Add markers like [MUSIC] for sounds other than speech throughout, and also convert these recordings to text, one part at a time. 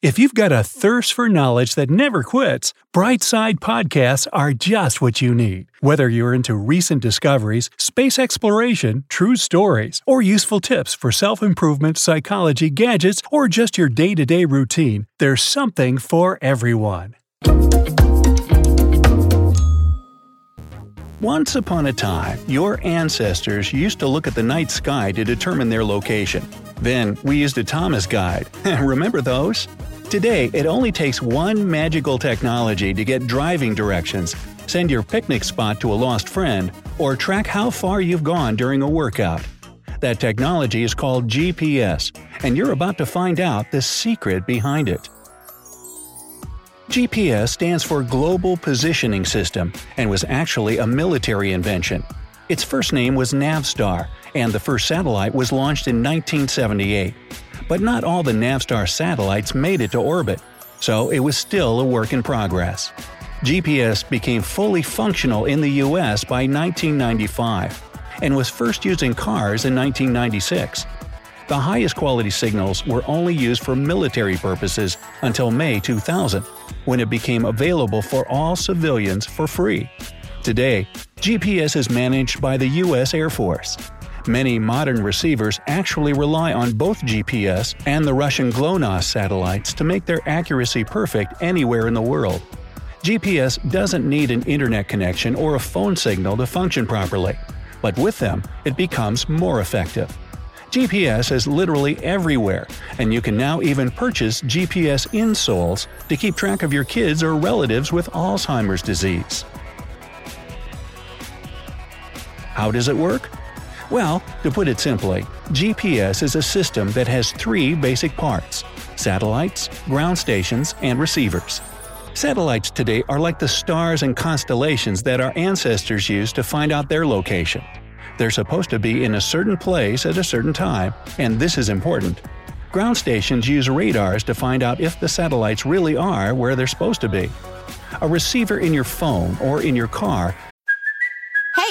If you've got a thirst for knowledge that never quits, Brightside Podcasts are just what you need. Whether you're into recent discoveries, space exploration, true stories, or useful tips for self improvement, psychology, gadgets, or just your day to day routine, there's something for everyone. Once upon a time, your ancestors used to look at the night sky to determine their location. Then we used a Thomas guide. [LAUGHS] Remember those? Today, it only takes one magical technology to get driving directions, send your picnic spot to a lost friend, or track how far you've gone during a workout. That technology is called GPS, and you're about to find out the secret behind it. GPS stands for Global Positioning System and was actually a military invention. Its first name was Navstar, and the first satellite was launched in 1978. But not all the Navstar satellites made it to orbit, so it was still a work in progress. GPS became fully functional in the US by 1995 and was first used in cars in 1996. The highest quality signals were only used for military purposes until May 2000, when it became available for all civilians for free. Today, GPS is managed by the U.S. Air Force. Many modern receivers actually rely on both GPS and the Russian GLONASS satellites to make their accuracy perfect anywhere in the world. GPS doesn't need an internet connection or a phone signal to function properly, but with them, it becomes more effective. GPS is literally everywhere, and you can now even purchase GPS insoles to keep track of your kids or relatives with Alzheimer's disease. How does it work? Well, to put it simply, GPS is a system that has three basic parts satellites, ground stations, and receivers. Satellites today are like the stars and constellations that our ancestors used to find out their location. They're supposed to be in a certain place at a certain time, and this is important. Ground stations use radars to find out if the satellites really are where they're supposed to be. A receiver in your phone or in your car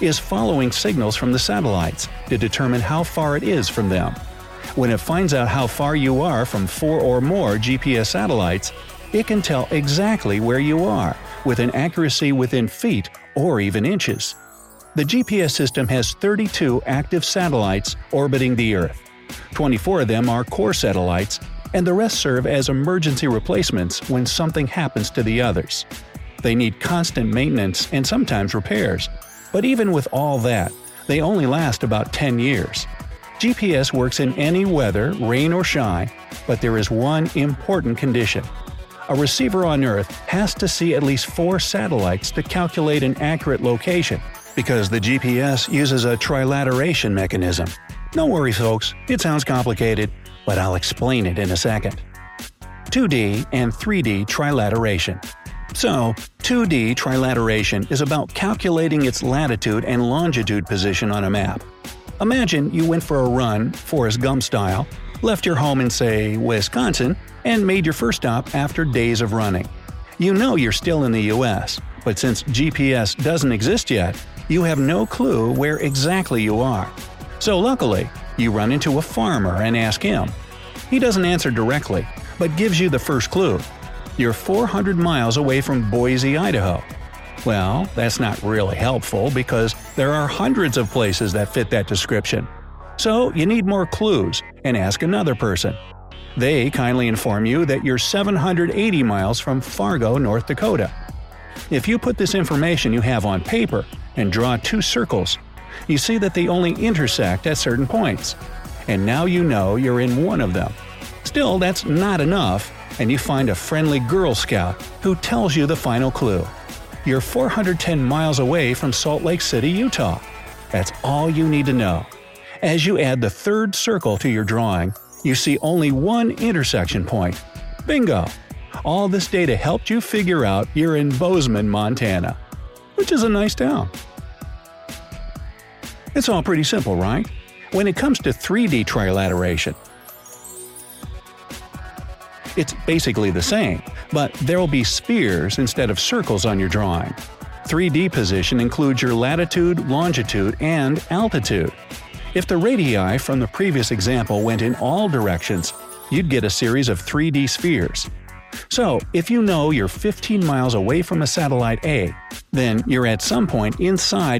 is following signals from the satellites to determine how far it is from them. When it finds out how far you are from four or more GPS satellites, it can tell exactly where you are, with an accuracy within feet or even inches. The GPS system has 32 active satellites orbiting the Earth. 24 of them are core satellites, and the rest serve as emergency replacements when something happens to the others. They need constant maintenance and sometimes repairs, but even with all that, they only last about 10 years. GPS works in any weather, rain or shine, but there is one important condition. A receiver on Earth has to see at least four satellites to calculate an accurate location, because the GPS uses a trilateration mechanism. Don't worry, folks, it sounds complicated, but I'll explain it in a second. 2D and 3D trilateration. So, 2D trilateration is about calculating its latitude and longitude position on a map. Imagine you went for a run, Forrest Gump style, left your home in, say, Wisconsin, and made your first stop after days of running. You know you're still in the US, but since GPS doesn't exist yet, you have no clue where exactly you are. So luckily, you run into a farmer and ask him. He doesn't answer directly, but gives you the first clue you're 400 miles away from Boise, Idaho. Well, that's not really helpful because there are hundreds of places that fit that description. So you need more clues and ask another person. They kindly inform you that you're 780 miles from Fargo, North Dakota. If you put this information you have on paper and draw two circles, you see that they only intersect at certain points. And now you know you're in one of them. Still, that's not enough, and you find a friendly Girl Scout who tells you the final clue. You're 410 miles away from Salt Lake City, Utah. That's all you need to know. As you add the third circle to your drawing, you see only one intersection point. Bingo! All this data helped you figure out you're in Bozeman, Montana, which is a nice town. It's all pretty simple, right? When it comes to 3D trilateration, it's basically the same, but there'll be spheres instead of circles on your drawing. 3D position includes your latitude, longitude, and altitude. If the radii from the previous example went in all directions, you'd get a series of 3D spheres. So, if you know you're 15 miles away from a satellite A, then you're at some point inside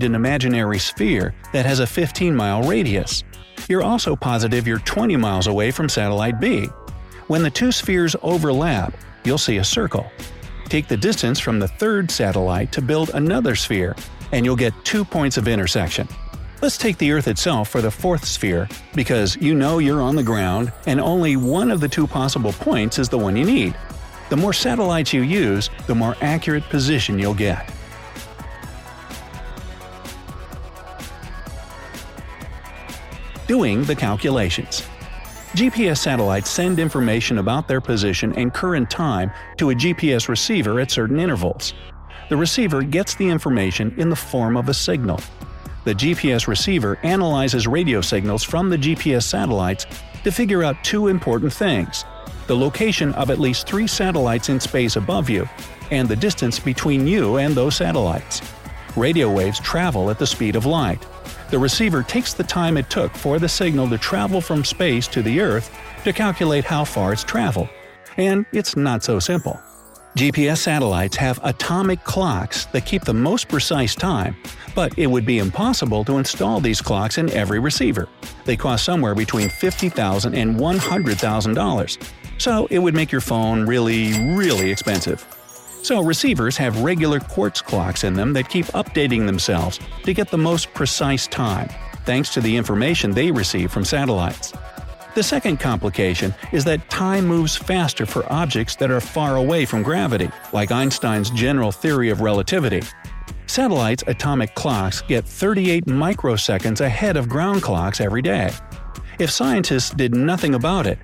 an imaginary sphere that has a 15 mile radius. You're also positive you're 20 miles away from satellite B. When the two spheres overlap, you'll see a circle. Take the distance from the third satellite to build another sphere, and you'll get two points of intersection. Let's take the Earth itself for the fourth sphere, because you know you're on the ground and only one of the two possible points is the one you need. The more satellites you use, the more accurate position you'll get. Doing the calculations. GPS satellites send information about their position and current time to a GPS receiver at certain intervals. The receiver gets the information in the form of a signal. The GPS receiver analyzes radio signals from the GPS satellites to figure out two important things the location of at least three satellites in space above you, and the distance between you and those satellites. Radio waves travel at the speed of light the receiver takes the time it took for the signal to travel from space to the Earth to calculate how far it's traveled. And it's not so simple. GPS satellites have atomic clocks that keep the most precise time, but it would be impossible to install these clocks in every receiver. They cost somewhere between $50,000 and $100,000. So it would make your phone really, really expensive. So receivers have regular quartz clocks in them that keep updating themselves to get the most precise time, thanks to the information they receive from satellites. The second complication is that time moves faster for objects that are far away from gravity, like Einstein's general theory of relativity. Satellites' atomic clocks get 38 microseconds ahead of ground clocks every day. If scientists did nothing about it,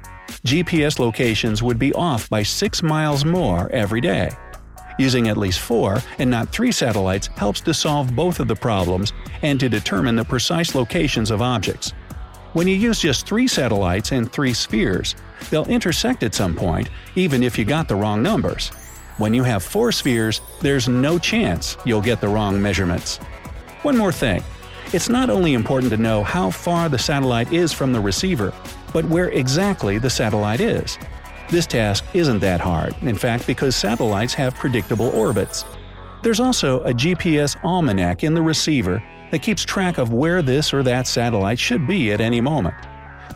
GPS locations would be off by 6 miles more every day. Using at least four, and not three satellites helps to solve both of the problems and to determine the precise locations of objects. When you use just three satellites and three spheres, they'll intersect at some point, even if you got the wrong numbers. When you have four spheres, there's no chance you'll get the wrong measurements. One more thing. It's not only important to know how far the satellite is from the receiver, but where exactly the satellite is. This task isn't that hard, in fact, because satellites have predictable orbits. There's also a GPS almanac in the receiver that keeps track of where this or that satellite should be at any moment.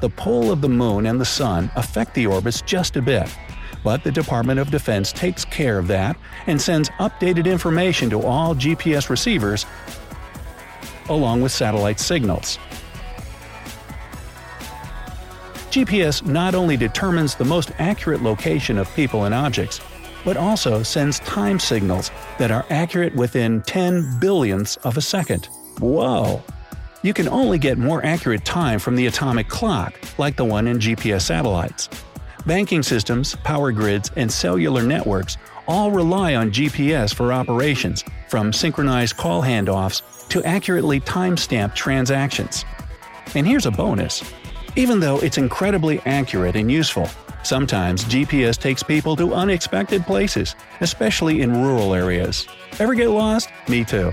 The pull of the moon and the sun affect the orbits just a bit, but the Department of Defense takes care of that and sends updated information to all GPS receivers along with satellite signals. GPS not only determines the most accurate location of people and objects, but also sends time signals that are accurate within 10 billionths of a second. Whoa! You can only get more accurate time from the atomic clock, like the one in GPS satellites. Banking systems, power grids, and cellular networks all rely on GPS for operations, from synchronized call handoffs to accurately time-stamped transactions. And here's a bonus even though it's incredibly accurate and useful, Sometimes GPS takes people to unexpected places, especially in rural areas. Ever get lost? Me too.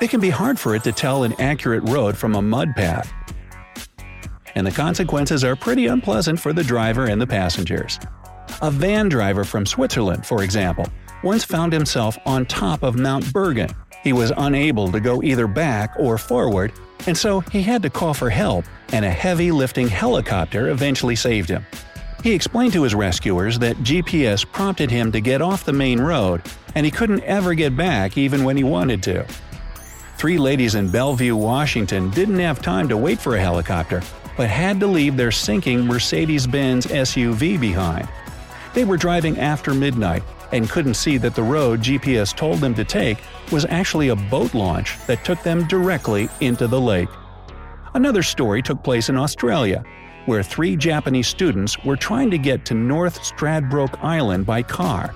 It can be hard for it to tell an accurate road from a mud path. And the consequences are pretty unpleasant for the driver and the passengers. A van driver from Switzerland, for example, once found himself on top of Mount Bergen. He was unable to go either back or forward, and so he had to call for help, and a heavy lifting helicopter eventually saved him. He explained to his rescuers that GPS prompted him to get off the main road, and he couldn't ever get back even when he wanted to. Three ladies in Bellevue, Washington didn't have time to wait for a helicopter, but had to leave their sinking Mercedes Benz SUV behind. They were driving after midnight and couldn't see that the road GPS told them to take was actually a boat launch that took them directly into the lake. Another story took place in Australia, where three Japanese students were trying to get to North Stradbroke Island by car.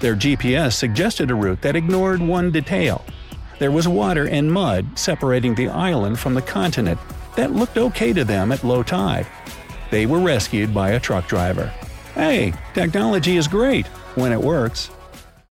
Their GPS suggested a route that ignored one detail. There was water and mud separating the island from the continent that looked okay to them at low tide. They were rescued by a truck driver. Hey, technology is great when it works.